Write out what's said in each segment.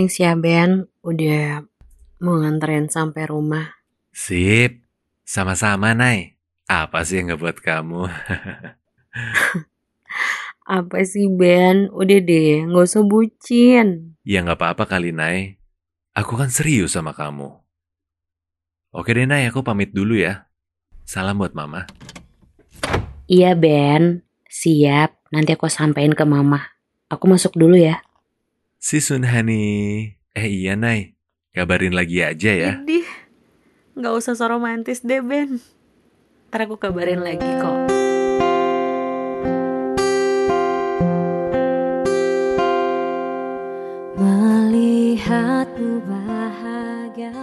Thanks ya Ben, udah mau nganterin sampai rumah. Sip, sama-sama Nay. Apa sih yang ngebuat kamu? Apa sih Ben? Udah deh, nggak usah bucin. ya nggak apa-apa kali Nay. Aku kan serius sama kamu. Oke deh Nay, aku pamit dulu ya. Salam buat Mama. Iya Ben, siap. Nanti aku sampein ke Mama. Aku masuk dulu ya. Si Sun Hani. Eh iya Nay, kabarin lagi aja ya. Idih, nggak usah so romantis deh Ben. Ntar aku kabarin lagi kok. Melihatmu bahagia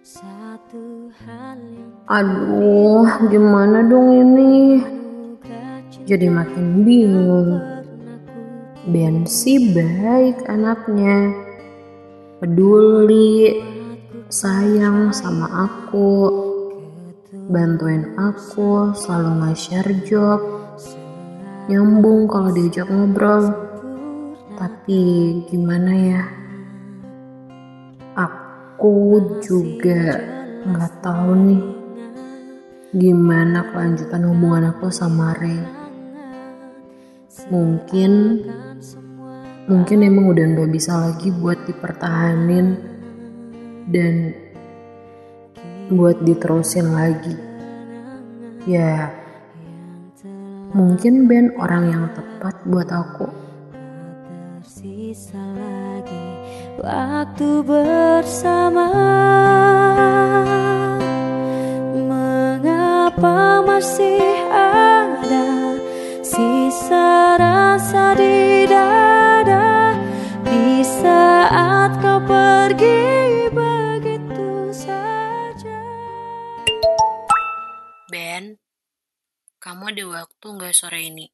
Satu hal yang Aduh, gimana dong ini? Jadi makin bingung. Ben sih baik anaknya. Peduli, sayang sama aku. Bantuin aku, selalu nge-share job. Nyambung kalau diajak ngobrol. Tapi gimana ya? Aku juga nggak tahu nih gimana kelanjutan hubungan aku sama Ray. Mungkin, mungkin emang udah nggak bisa lagi buat dipertahanin dan buat diterusin lagi. Ya, mungkin Ben orang yang tepat buat aku. tersisa lagi Waktu bersama Mengapa masih ada Sisa rasa di kamu ada waktu nggak sore ini?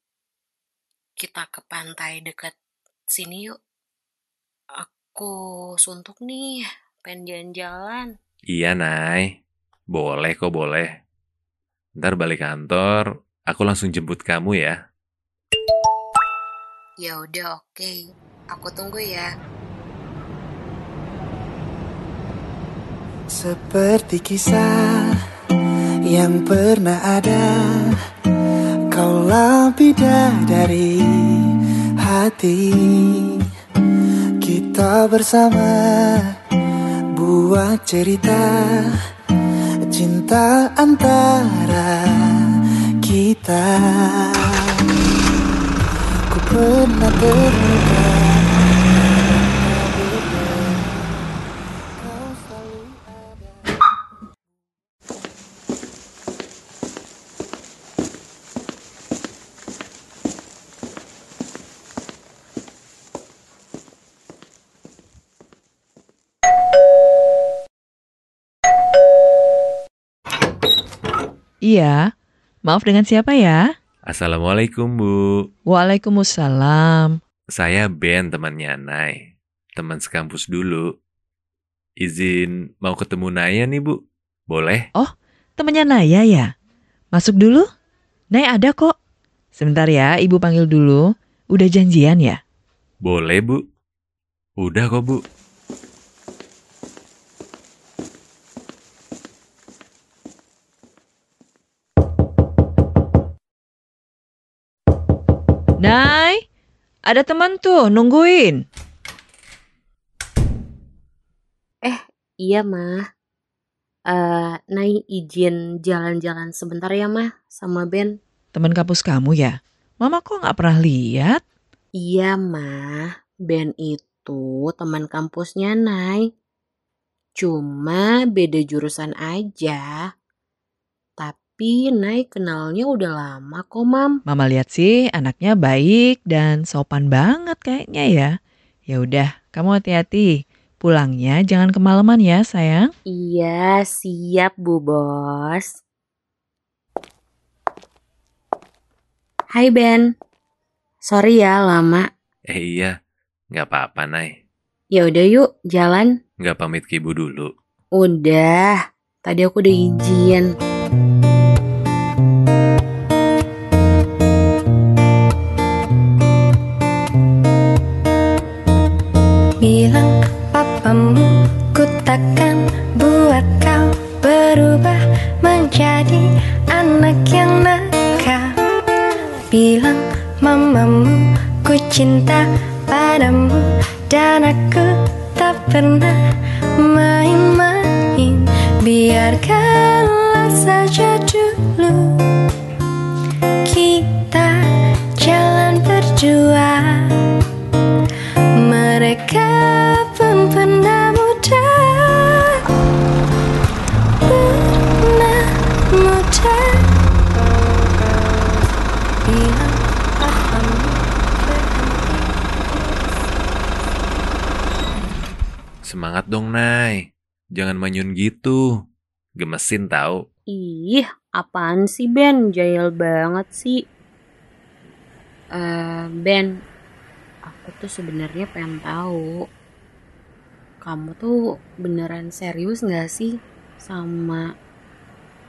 Kita ke pantai dekat sini yuk. Aku suntuk nih, pengen jalan-jalan. Iya Nay, boleh kok boleh. Ntar balik kantor, aku langsung jemput kamu ya. Ya udah oke, aku tunggu ya. Seperti kisah yang pernah ada. Kaulah bidadari hati. Kita bersama buat cerita Cinta antara kita. Ku pernah terluka Iya, maaf dengan siapa ya? Assalamualaikum Bu. Waalaikumsalam. Saya Ben temannya Nay. Teman sekampus dulu. Izin mau ketemu Naya nih Bu. Boleh? Temennya Naya ya? Masuk dulu? Naya ada kok. Sebentar ya, ibu panggil dulu. Udah janjian ya? Boleh Bu. Udah kok Bu. Nay, ada teman tuh nungguin. Iya mah. Eh, Nai izin jalan-jalan sebentar ya mah sama Ben. Teman kampus kamu ya? Mama kok nggak pernah lihat? Iya mah, Ben itu teman kampusnya Nai. Cuma beda jurusan aja. Tapi Nai kenalnya udah lama kok mam. Mama lihat sih anaknya baik dan sopan banget kayaknya ya. Ya udah, kamu hati-hati. Pulangnya jangan kemalaman ya, sayang. Iya siap bu bos. Hai Ben. Sorry ya lama. Eh iya, nggak apa-apa Nay. Ya udah yuk jalan. Nggak pamit ke ibu dulu. Udah. Tadi aku udah izin. Takkan buat kau berubah menjadi anak yang nakal. Bilang mamamu ku cinta padamu dan aku tak pernah main-main. Biarkanlah saja dulu kita jalan berdua. Mereka Semangat dong, Nay. Jangan manyun gitu. Gemesin tahu. Ih, apaan sih Ben? Jahil banget sih. Eh, Ben, aku tuh sebenarnya pengen tahu. Kamu tuh beneran serius gak sih sama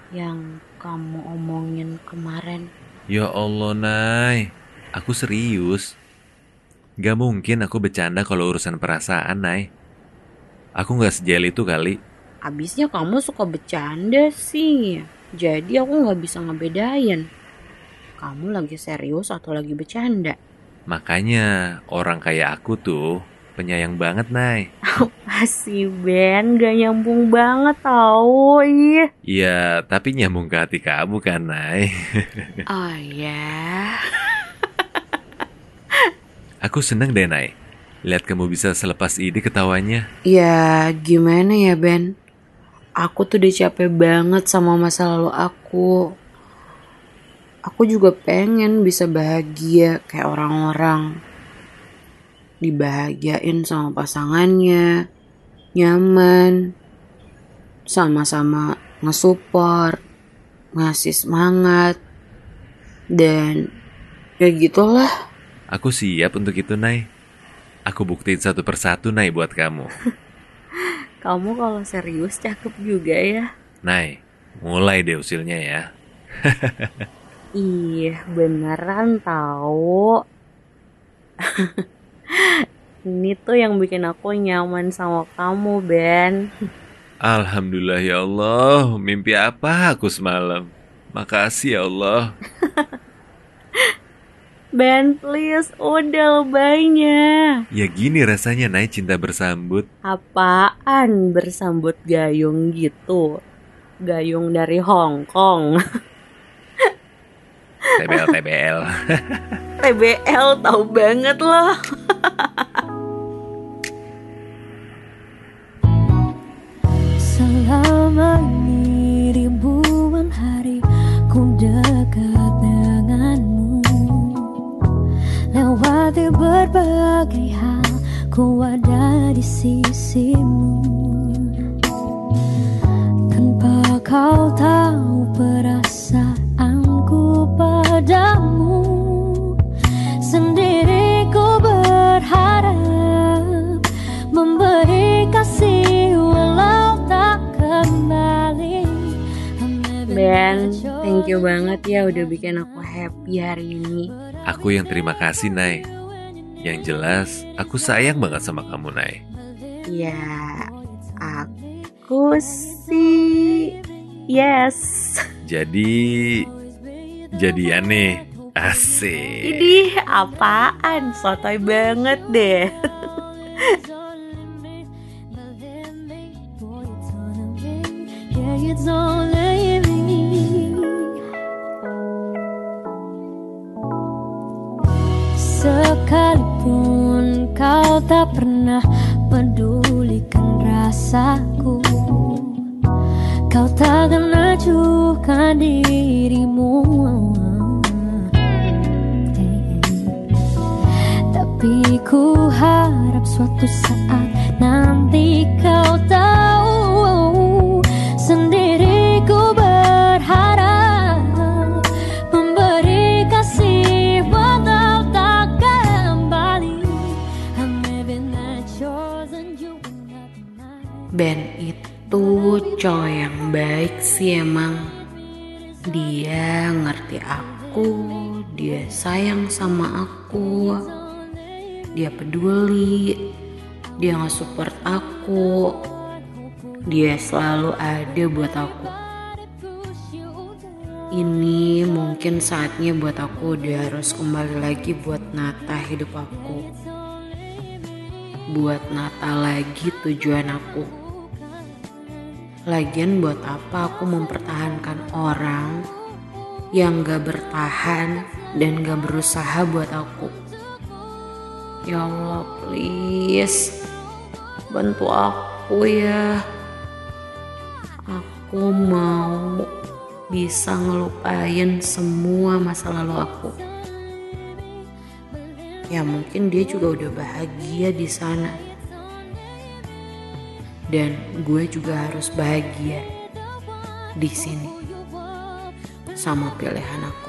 yang kamu omongin kemarin? Ya Allah, Nay. Aku serius. Gak mungkin aku bercanda kalau urusan perasaan, Nay. Aku gak sejahil itu kali. Abisnya kamu suka bercanda sih. Jadi aku nggak bisa ngebedain. Kamu lagi serius atau lagi bercanda? Makanya orang kayak aku tuh penyayang banget, Nay. Masih Ben, gak nyambung banget tau. Ih. Iya, tapi nyambung ke hati kamu kan, Nay. Oh ya. Aku seneng deh, Nay. Lihat kamu bisa selepas ini ketawanya. Ya gimana ya Ben? Aku tuh udah capek banget sama masa lalu aku. Aku juga pengen bisa bahagia kayak orang-orang. Dibahagiain sama pasangannya. Nyaman. Sama-sama ngesupport. Ngasih semangat. Dan ya gitulah. Aku siap untuk itu, Nay. Aku buktiin satu persatu, Nay, buat kamu. Kamu kalau serius cakep juga ya. Nay, mulai deh usilnya ya. Ih, beneran tahu. Ini tuh yang bikin aku nyaman sama kamu, Ben. Alhamdulillah ya Allah, mimpi apa aku semalam? Makasih ya Allah. Ben, please, udah lebaynya. Ya gini rasanya naik cinta bersambut. Apaan bersambut gayung gitu? Gayung dari Hong Kong. TBL TBL. TBL tahu banget loh. thank you banget ya udah bikin aku happy hari ini. Aku yang terima kasih, Nay. Yang jelas, aku sayang banget sama kamu, Nay. Ya, aku sih yes. Jadi, jadian nih. Asik. Ini apaan? Sotoy banget deh. Sekalipun kau tak pernah pedulikan rasaku Kau takkan acuhkan dirimu. Tapi ku harap suatu saat sih emang. Dia ngerti aku, dia sayang sama aku, dia peduli. Dia nge-support aku. Dia selalu ada buat aku. Ini mungkin saatnya buat aku udah harus kembali lagi buat nata hidup aku. Buat nata lagi tujuan aku. Lagian buat apa aku mempertahankan orang yang gak bertahan dan gak berusaha buat aku. Ya Allah please bantu aku ya. Aku mau bisa ngelupain semua masa lalu aku. Ya mungkin dia juga udah bahagia di sana. Dan gue juga harus bahagia di sini sama pilihan aku.